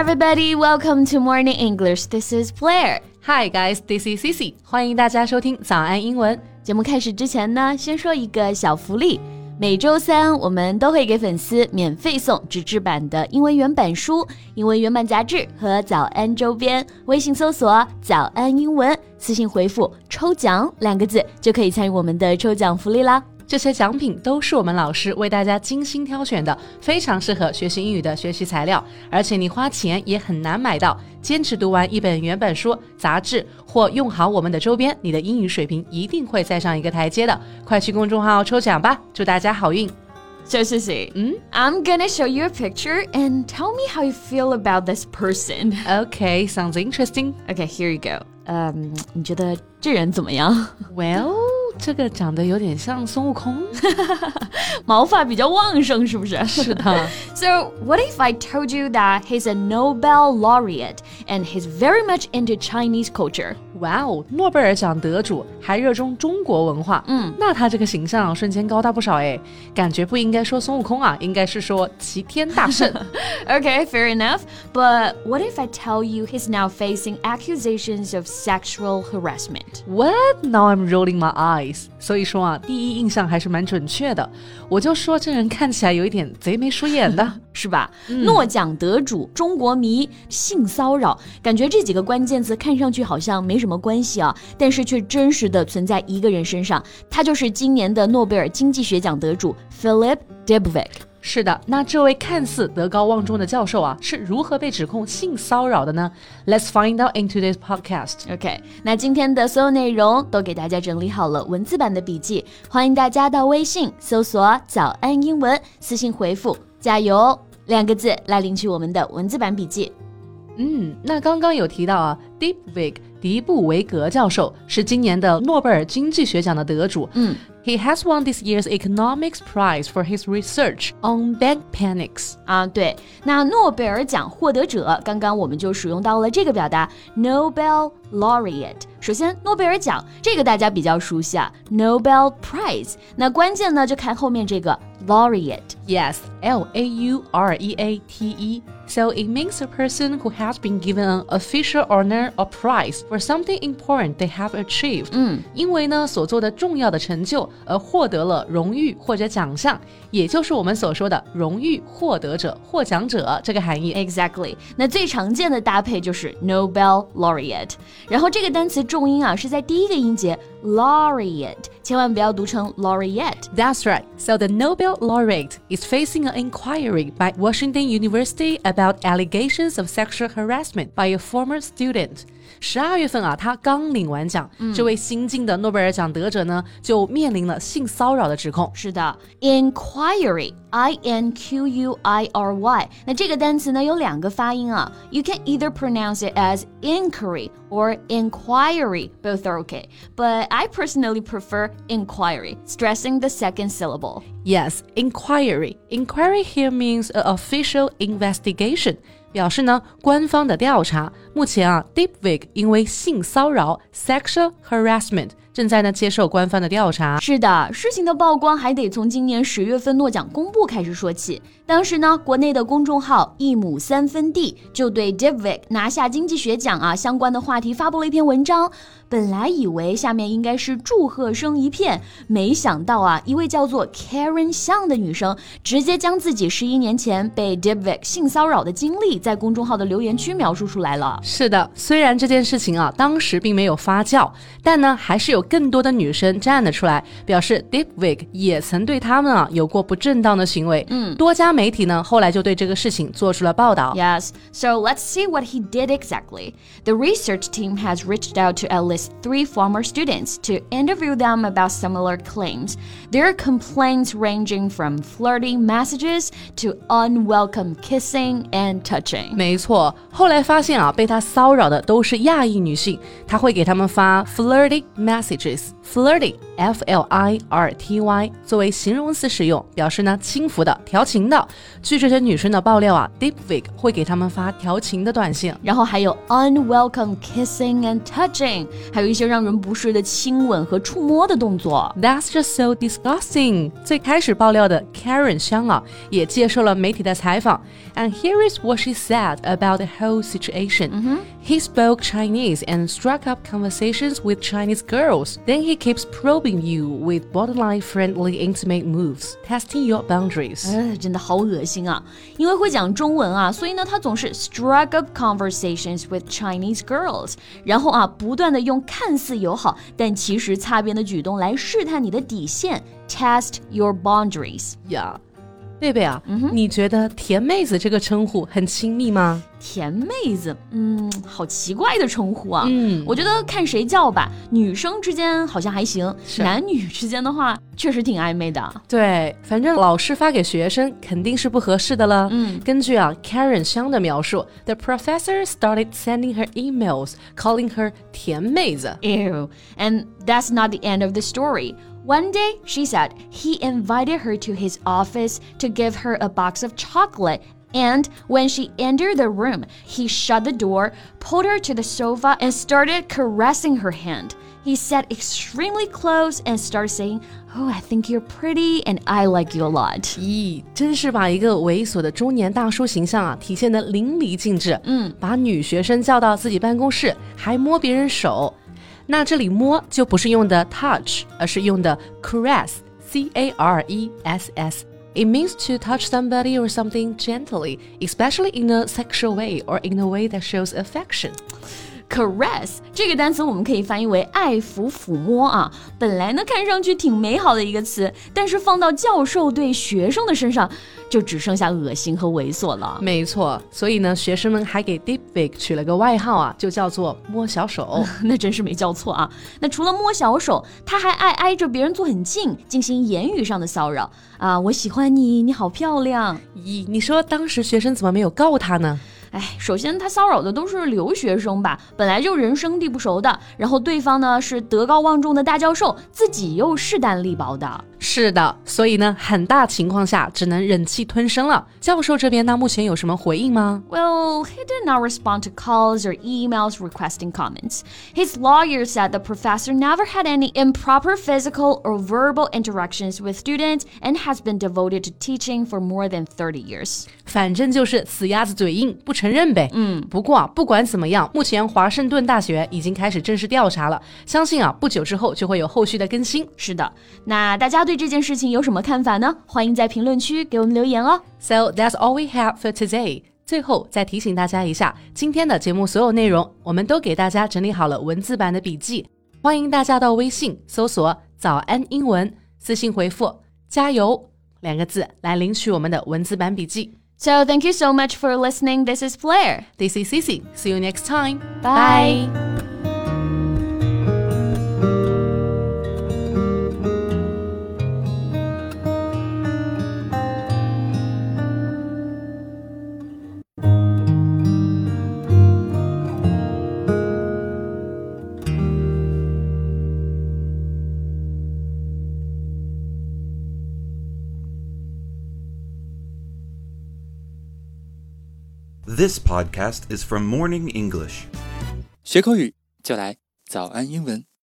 everybody, welcome to Morning English. This is Blair. Hi guys, this is Cici. 欢迎大家收听早安英文。节目开始之前呢，先说一个小福利。每周三我们都会给粉丝免费送纸质版的英文原版书、英文原版杂志和早安周边。微信搜索“早安英文”，私信回复“抽奖”两个字，就可以参与我们的抽奖福利啦。这些奖品都是我们老师为大家精心挑选的，非常适合学习英语的学习材料，而且你花钱也很难买到。坚持读完一本原版书、杂志或用好我们的周边，你的英语水平一定会再上一个台阶的。快去公众号抽奖吧，祝大家好运！So Sissy, mm? I'm gonna show you a picture and tell me how you feel about this person. Okay, sounds interesting. Okay, here you go. Um, 你觉得这人怎么样？Well. 这个长得有点像孙悟空，毛发比较旺盛，是不是？是的。So what if I told you that he's a Nobel laureate and he's very much into Chinese culture? 哇哦，诺贝尔奖得主还热衷中国文化，嗯，那他这个形象瞬间高大不少哎，感觉不应该说孙悟空啊，应该是说齐天大圣。okay, fair enough. But what if I tell you he's now facing accusations of sexual harassment? What? Now I'm rolling my eyes. 所以说啊，第一印象还是蛮准确的。我就说这人看起来有一点贼眉鼠眼的，是吧？诺奖得主、中国迷、性骚扰，感觉这几个关键词看上去好像没什么关系啊，但是却真实的存在一个人身上，他就是今年的诺贝尔经济学奖得主 Philip Dybvig。是的，那这位看似德高望重的教授啊，是如何被指控性骚扰的呢？Let's find out in today's podcast. OK，那今天的所有内容都给大家整理好了文字版的笔记，欢迎大家到微信搜索“早安英文”，私信回复“加油”两个字来领取我们的文字版笔记。嗯，那刚刚有提到啊，Deepvig 迪布维格教授是今年的诺贝尔经济学奖的得主。嗯。He has won this year's economics prize for his research on bank panics. 啊，对，那诺贝尔奖获得者，刚刚我们就使用到了这个表达 Nobel laureate。首先，诺贝尔奖这个大家比较熟悉啊，Nobel Prize。那关键呢，就看后面这个 laureate。Yes, L A U R E A T E. So it means a person who has been given an official honor or prize for something important they have achieved. 嗯，因为呢所做的重要的成就而获得了荣誉或者奖项，也就是我们所说的荣誉获得者、获奖者这个含义。Exactly。那最常见的搭配就是 Nobel laureate，然后这个单词重音啊是在第一个音节 laureate，千万不要读成 laureate。That's right. So the Nobel laureate is facing an inquiry by Washington University about allegations of sexual harassment by a former student. 十二月份啊，他刚领完奖，这位新晋的诺贝尔奖得者呢，就面临了性骚扰的指控。是的，inquiry，i n q u i r y，那这个单词呢有两个发音啊，you can either pronounce it as inquiry or inquiry, both are okay. But I personally prefer inquiry, stressing the second syllable. Yes, inquiry. Inquiry here means an official investigation. 表示呢，官方的调查。目前啊，Deepvig 因为性骚扰 （sexual harassment）。正在呢接受官方的调查。是的，事情的曝光还得从今年十月份诺奖公布开始说起。当时呢，国内的公众号一亩三分地就对 Debvig 拿下经济学奖啊相关的话题发布了一篇文章。本来以为下面应该是祝贺声一片，没想到啊，一位叫做 Karen 向的女生直接将自己十一年前被 Dybvig 性骚扰的经历在公众号的留言区描述出来了。是的，虽然这件事情啊当时并没有发酵，但呢还是有更多的女生站了出来，表示 Dybvig 也曾对他们啊有过不正当的行为。嗯，多家媒体呢后来就对这个事情做出了报道。Yes, so let's see what he did exactly. The research team has reached out to at least with three former students to interview them about similar claims. Their complaints ranging from flirting messages to unwelcome kissing and touching. 没错，后来发现啊，被他骚扰的都是亚裔女性，他会给他们发 flirting messages。flirting f l i r t y 作为形容词使用，表示呢轻浮的、调情的。据这些女生的爆料啊，Dybvig 会给他们发调情的短信，然后还有 unwelcome kissing and touching，还有一些让人不适的亲吻和触摸的动作。That's just so disgusting。最开始爆料的 Karen 香啊，也接受了媒体的采访。And here is what she said about the whole situation. He spoke Chinese and struck up conversations with Chinese girls. Then he keeps probing you with borderline friendly intimate moves, testing your boundaries. 呃，真的好恶心啊！因为会讲中文啊，所以呢，他总是 struck up conversations with Chinese girls，然后啊，不断的用看似友好，但其实擦边的举动来试探你的底线，test your boundaries。呀， 贝贝啊，你觉得甜妹子这个称呼很亲密吗？甜妹子，嗯，好奇怪的称呼啊。嗯我觉得看谁叫吧，女生之间好像还行，男女之间的话，确实挺暧昧的。对，反正老师发给学生肯定是不合适的了。嗯根据啊 Karen 香的描述，the professor started sending her emails calling her 甜妹子。Ew. And that's not the end of the story. One day, she said he invited her to his office to give her a box of chocolate. And when she entered the room, he shut the door, pulled her to the sofa, and started caressing her hand. He sat extremely close and started saying, Oh, I think you're pretty and I like you a lot. 咦，真是把一个猥琐的中年大叔形象啊体现得淋漓尽致。嗯，把女学生叫到自己办公室，还摸别人手。 那这里摸就不是用的 touch，而是用的 caress，c a r e s s。It means to touch somebody or something gently, especially in a sexual way or in a way that shows affection. Caress 这个单词我们可以翻译为爱抚、抚摸啊。本来呢看上去挺美好的一个词，但是放到教授对学生的身上，就只剩下恶心和猥琐了。没错，所以呢，学生们还给 Deepfake 取了个外号啊，就叫做摸小手。那真是没叫错啊！那除了摸小手，他还爱挨着别人坐很近，进行言语上的骚扰啊！我喜欢你，你好漂亮。咦，你说当时学生怎么没有告他呢？哎，首先他骚扰的都是留学生吧，本来就人生地不熟的，然后对方呢是德高望重的大教授，自己又势单力薄的。是的，所以呢，很大情况下只能忍气吞声了。教授这边呢，目前有什么回应吗？ Well, he did not respond to calls or emails requesting comments. His lawyer said the professor never had any improper physical or verbal interactions with students and has been devoted to teaching for more than 30 years. 反正就是死鸭子嘴硬，不承认呗。嗯，不过啊，不管怎么样，目前华盛顿大学已经开始正式调查了，相信啊，不久之后就会有后续的更新。是的，那大家 对这件事情有什么看法呢？欢迎在评论区给我们留言哦。So that's all we have for today. 最后再提醒大家一下，今天的节目所有内容我们都给大家整理好了文字版的笔记，欢迎大家到微信搜索“早安英文”，私信回复“加油”两个字来领取我们的文字版笔记。So thank you so much for listening. This is Blair. This is Cici. See you next time. Bye. Bye. This podcast is from Morning English. 学口语就来早安英文。